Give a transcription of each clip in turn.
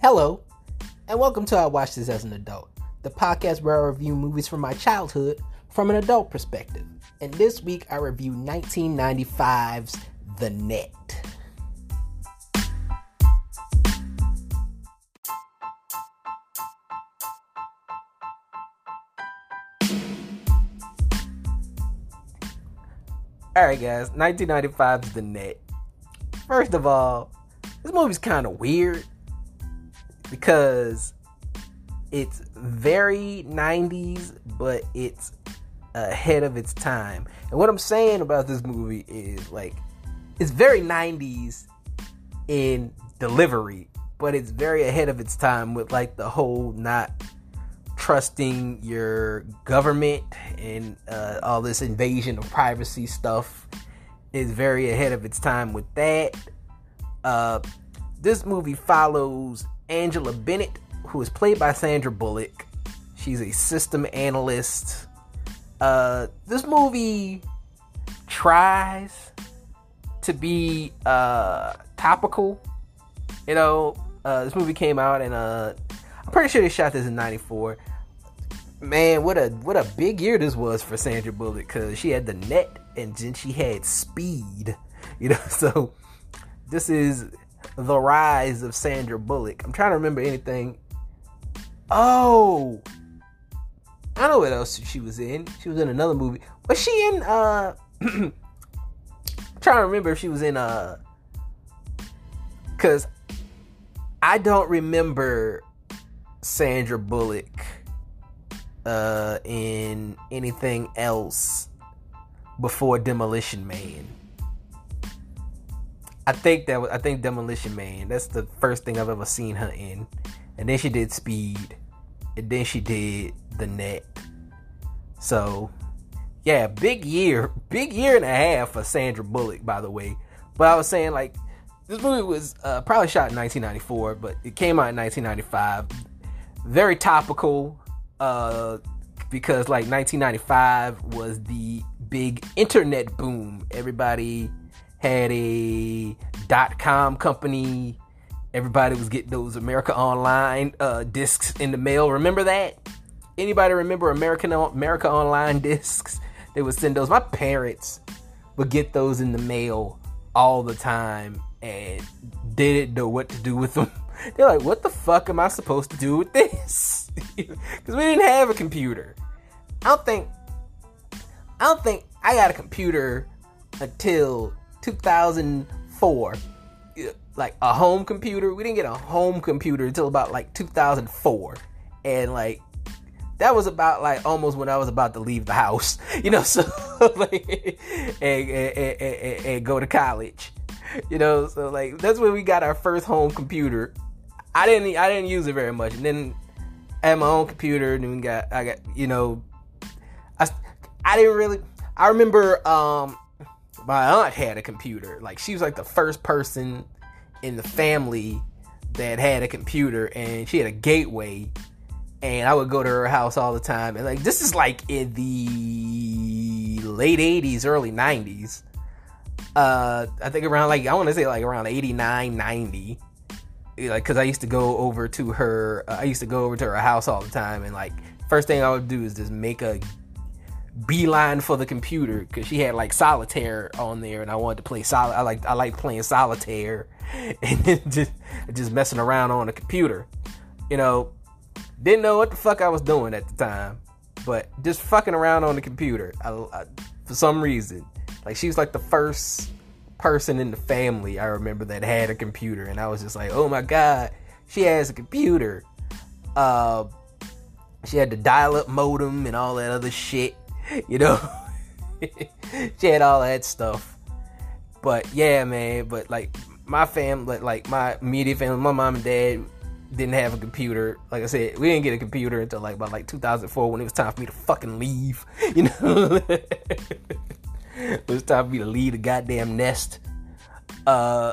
Hello, and welcome to I Watch This as an Adult, the podcast where I review movies from my childhood from an adult perspective. And this week I review 1995's The Net. Alright, guys, 1995's The Net. First of all, this movie's kind of weird because it's very 90s, but it's ahead of its time. And what I'm saying about this movie is like, it's very 90s in delivery, but it's very ahead of its time with like the whole not trusting your government and uh, all this invasion of privacy stuff is very ahead of its time with that. Uh, this movie follows Angela Bennett, who is played by Sandra Bullock. She's a system analyst. Uh, this movie tries to be uh, topical. You know, uh, this movie came out and uh, I'm pretty sure they shot this in '94. Man, what a what a big year this was for Sandra Bullock because she had the net and then she had speed. You know, so this is the rise of Sandra Bullock. I'm trying to remember anything. Oh, I know what else she was in. She was in another movie. Was she in? uh I'm trying to remember if she was in. uh Cause I don't remember Sandra Bullock uh in anything else before Demolition Man. I think that was, I think Demolition Man. That's the first thing I've ever seen her in, and then she did Speed, and then she did The Net. So, yeah, big year, big year and a half for Sandra Bullock, by the way. But I was saying like this movie was uh, probably shot in 1994, but it came out in 1995. Very topical, uh, because like 1995 was the big internet boom. Everybody had a dot com company. Everybody was getting those America Online uh, discs in the mail. Remember that? Anybody remember American America Online discs? They would send those. My parents would get those in the mail all the time and didn't know what to do with them. They're like, "What the fuck am I supposed to do with this?" Because we didn't have a computer. I don't think. I don't think I got a computer until 2004 like a home computer we didn't get a home computer until about like 2004 and like that was about like almost when i was about to leave the house you know so like and, and, and, and, go to college you know so like that's when we got our first home computer. I didn't i didn't use it very much. And then i had my own computer and then got i got you know i i didn't really i remember um my aunt had a computer. Like she was like the first person in the family that had a computer and she had a gateway and I would go to her house all the time. And like this is like in the late 80s, early 90s. Uh I think around like I want to say like around 89, 90. Like cuz I used to go over to her uh, I used to go over to her house all the time and like first thing I would do is just make a beeline for the computer because she had like solitaire on there, and I wanted to play solid. I like I like playing solitaire, and just just messing around on the computer. You know, didn't know what the fuck I was doing at the time, but just fucking around on the computer. I, I, for some reason, like she was like the first person in the family I remember that had a computer, and I was just like, oh my god, she has a computer. Uh, she had the dial-up modem and all that other shit you know, she had all that stuff. But yeah, man. But like my family, like my immediate family, my mom and dad didn't have a computer. Like I said, we didn't get a computer until like about like 2004 when it was time for me to fucking leave. You know, it was time for me to leave the goddamn nest. Uh,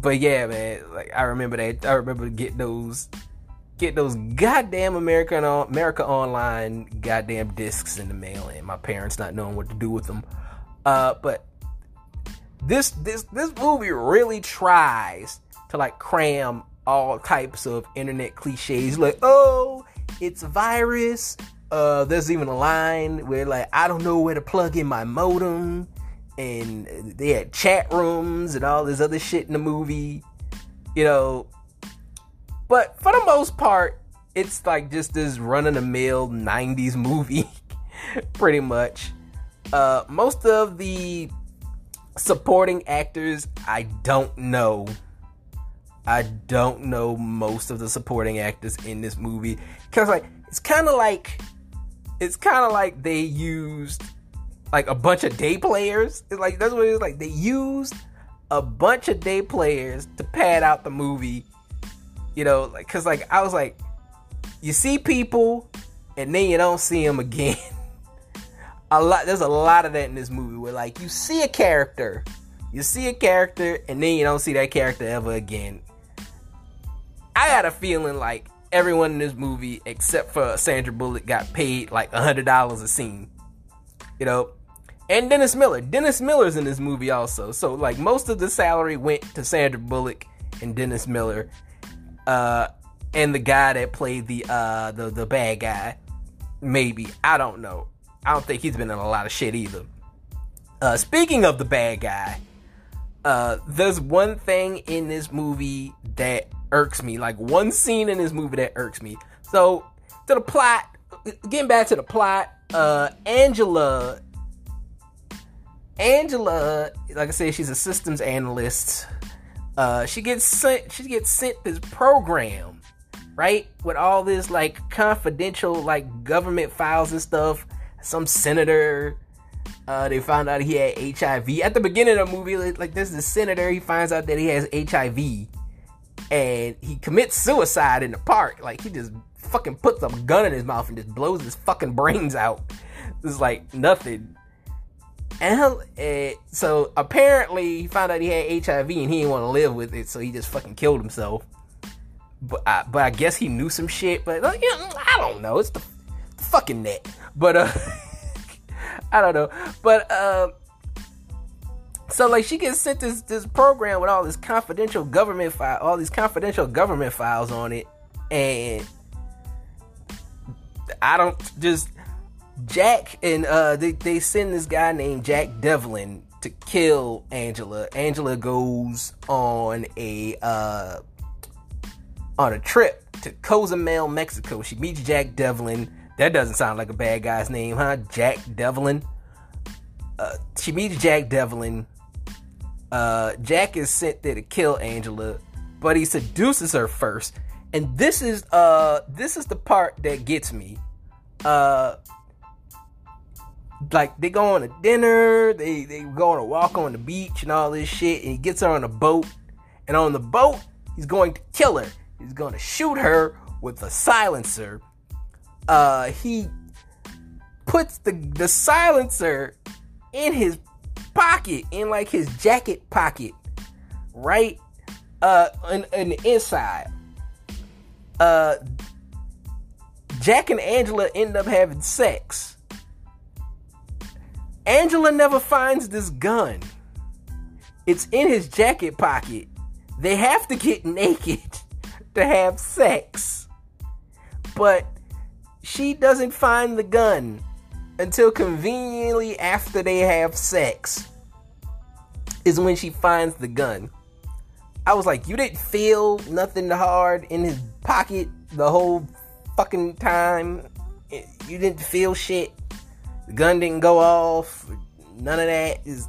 but yeah, man. Like I remember that. I remember getting those get those goddamn American America Online goddamn discs in the mail, and my parents not knowing what to do with them. Uh, but this this this movie really tries to like cram all types of internet cliches like, oh, it's a virus. Uh, there's even a line where like I don't know where to plug in my modem, and they had chat rooms and all this other shit in the movie, you know. But for the most part, it's like just this run of the mill '90s movie, pretty much. Uh, most of the supporting actors, I don't know. I don't know most of the supporting actors in this movie because like it's kind of like it's kind of like they used like a bunch of day players. It's like that's what it is like. They used a bunch of day players to pad out the movie. You know, like because like I was like, you see people and then you don't see them again. a lot. There's a lot of that in this movie where like you see a character, you see a character and then you don't see that character ever again. I had a feeling like everyone in this movie except for Sandra Bullock got paid like a hundred dollars a scene. You know, and Dennis Miller. Dennis Miller's in this movie also. So like most of the salary went to Sandra Bullock and Dennis Miller, uh, and the guy that played the uh the the bad guy. Maybe I don't know. I don't think he's been in a lot of shit either. Uh, speaking of the bad guy, uh, there's one thing in this movie that irks me. Like one scene in this movie that irks me. So to the plot, getting back to the plot, uh, Angela, Angela, like I said, she's a systems analyst. Uh, she gets sent. She gets sent this program, right, with all this like confidential like government files and stuff. Some senator. Uh, they found out he had HIV at the beginning of the movie. Like, there's the senator. He finds out that he has HIV and he commits suicide in the park. Like he just fucking puts a gun in his mouth and just blows his fucking brains out. It's like nothing. And uh, so apparently he found out he had HIV and he didn't want to live with it, so he just fucking killed himself. But I, but I guess he knew some shit. But uh, you know, I don't know. It's the, the fucking net. But uh, I don't know. But uh, so like she gets sent this this program with all this confidential government file, all these confidential government files on it, and I don't just Jack and uh they they send this guy named Jack Devlin to kill Angela. Angela goes on a uh on a trip to Cozumel, Mexico. She meets Jack Devlin. That doesn't sound like a bad guy's name, huh? Jack Devlin. Uh, she meets Jack Devlin uh, Jack is sent there to kill Angela, but he seduces her first. And this is uh this is the part that gets me. Uh like they go on a dinner, they they go on a walk on the beach and all this shit, and he gets her on a boat, and on the boat, he's going to kill her. He's going to shoot her with a silencer. Uh he puts the the silencer in his pocket, in like his jacket pocket, right? Uh, in the inside. Uh, Jack and Angela end up having sex. Angela never finds this gun. It's in his jacket pocket. They have to get naked to have sex. But she doesn't find the gun until conveniently after they have sex is when she finds the gun. I was like, you didn't feel nothing hard in his pocket the whole fucking time. You didn't feel shit. The gun didn't go off. None of that is.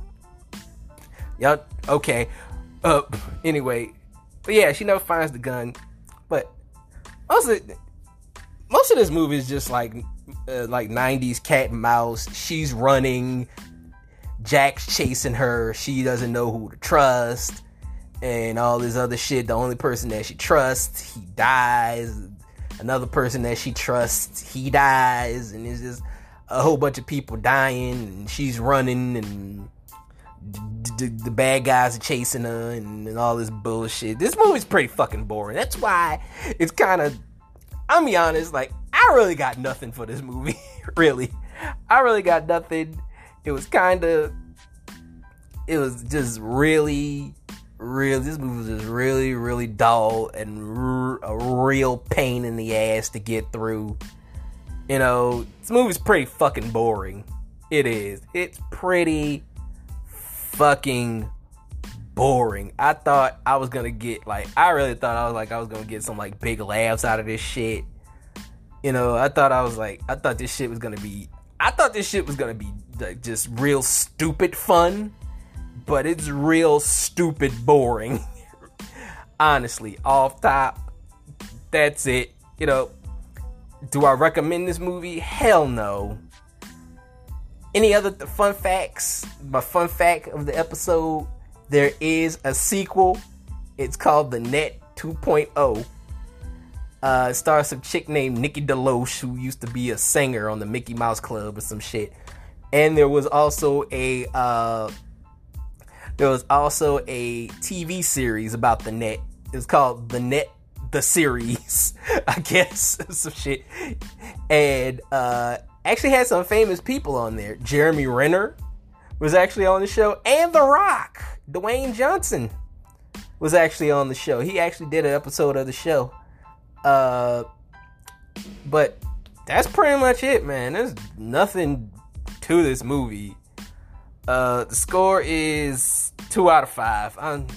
Y'all okay? Uh, anyway, but yeah, she never finds the gun. But most of most of this movie is just like uh, like 90s cat and mouse. She's running, Jack's chasing her. She doesn't know who to trust, and all this other shit. The only person that she trusts, he dies. Another person that she trusts, he dies, and it's just a whole bunch of people dying, and she's running, and the, the bad guys are chasing her, and, and all this bullshit. This movie's pretty fucking boring. That's why it's kind of. I'll be honest, like I really got nothing for this movie. really. I really got nothing. It was kind of it was just really real. This movie was just really, really dull and r- a real pain in the ass to get through. You know, this movie's pretty fucking boring. It is. It's pretty fucking boring. I thought I was gonna get like I really thought I was like I was gonna get some like big laughs out of this shit. You know, I thought I was like I thought this shit was gonna be I thought this shit was gonna be like just real stupid fun, but it's real stupid boring. Honestly, off top, that's it. You know, do I recommend this movie? Hell no. Any other th- fun facts? My fun fact of the episode there is a sequel. It's called The Net 2.0. Uh, it stars some chick named Nikki DeLoach who used to be a singer on the Mickey Mouse Club or some shit. And there was also a uh, there was also a TV series about the net. It was called The Net the series, I guess, some shit. And uh, actually had some famous people on there. Jeremy Renner was actually on the show, and The Rock, Dwayne Johnson, was actually on the show. He actually did an episode of the show. Uh, but that's pretty much it, man. There's nothing to this movie. Uh, the score is two out of five. I'm,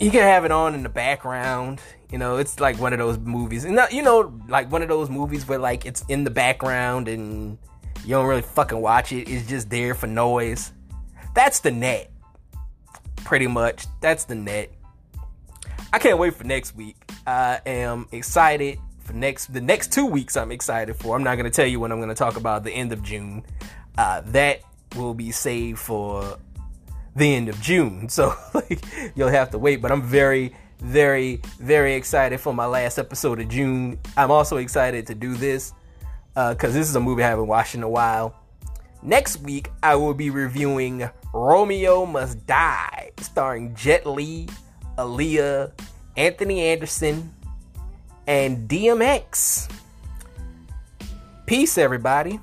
you can have it on in the background. You know, it's like one of those movies, and you know, like one of those movies where like it's in the background and you don't really fucking watch it. It's just there for noise. That's the net. Pretty much. That's the net. I can't wait for next week. I am excited for next the next two weeks I'm excited for. I'm not gonna tell you when I'm gonna talk about the end of June. Uh, that will be saved for the end of June. So like you'll have to wait. But I'm very, very, very excited for my last episode of June. I'm also excited to do this because uh, this is a movie I haven't watched in a while. Next week, I will be reviewing Romeo Must Die, starring Jet Li, Aaliyah, Anthony Anderson, and DMX. Peace, everybody.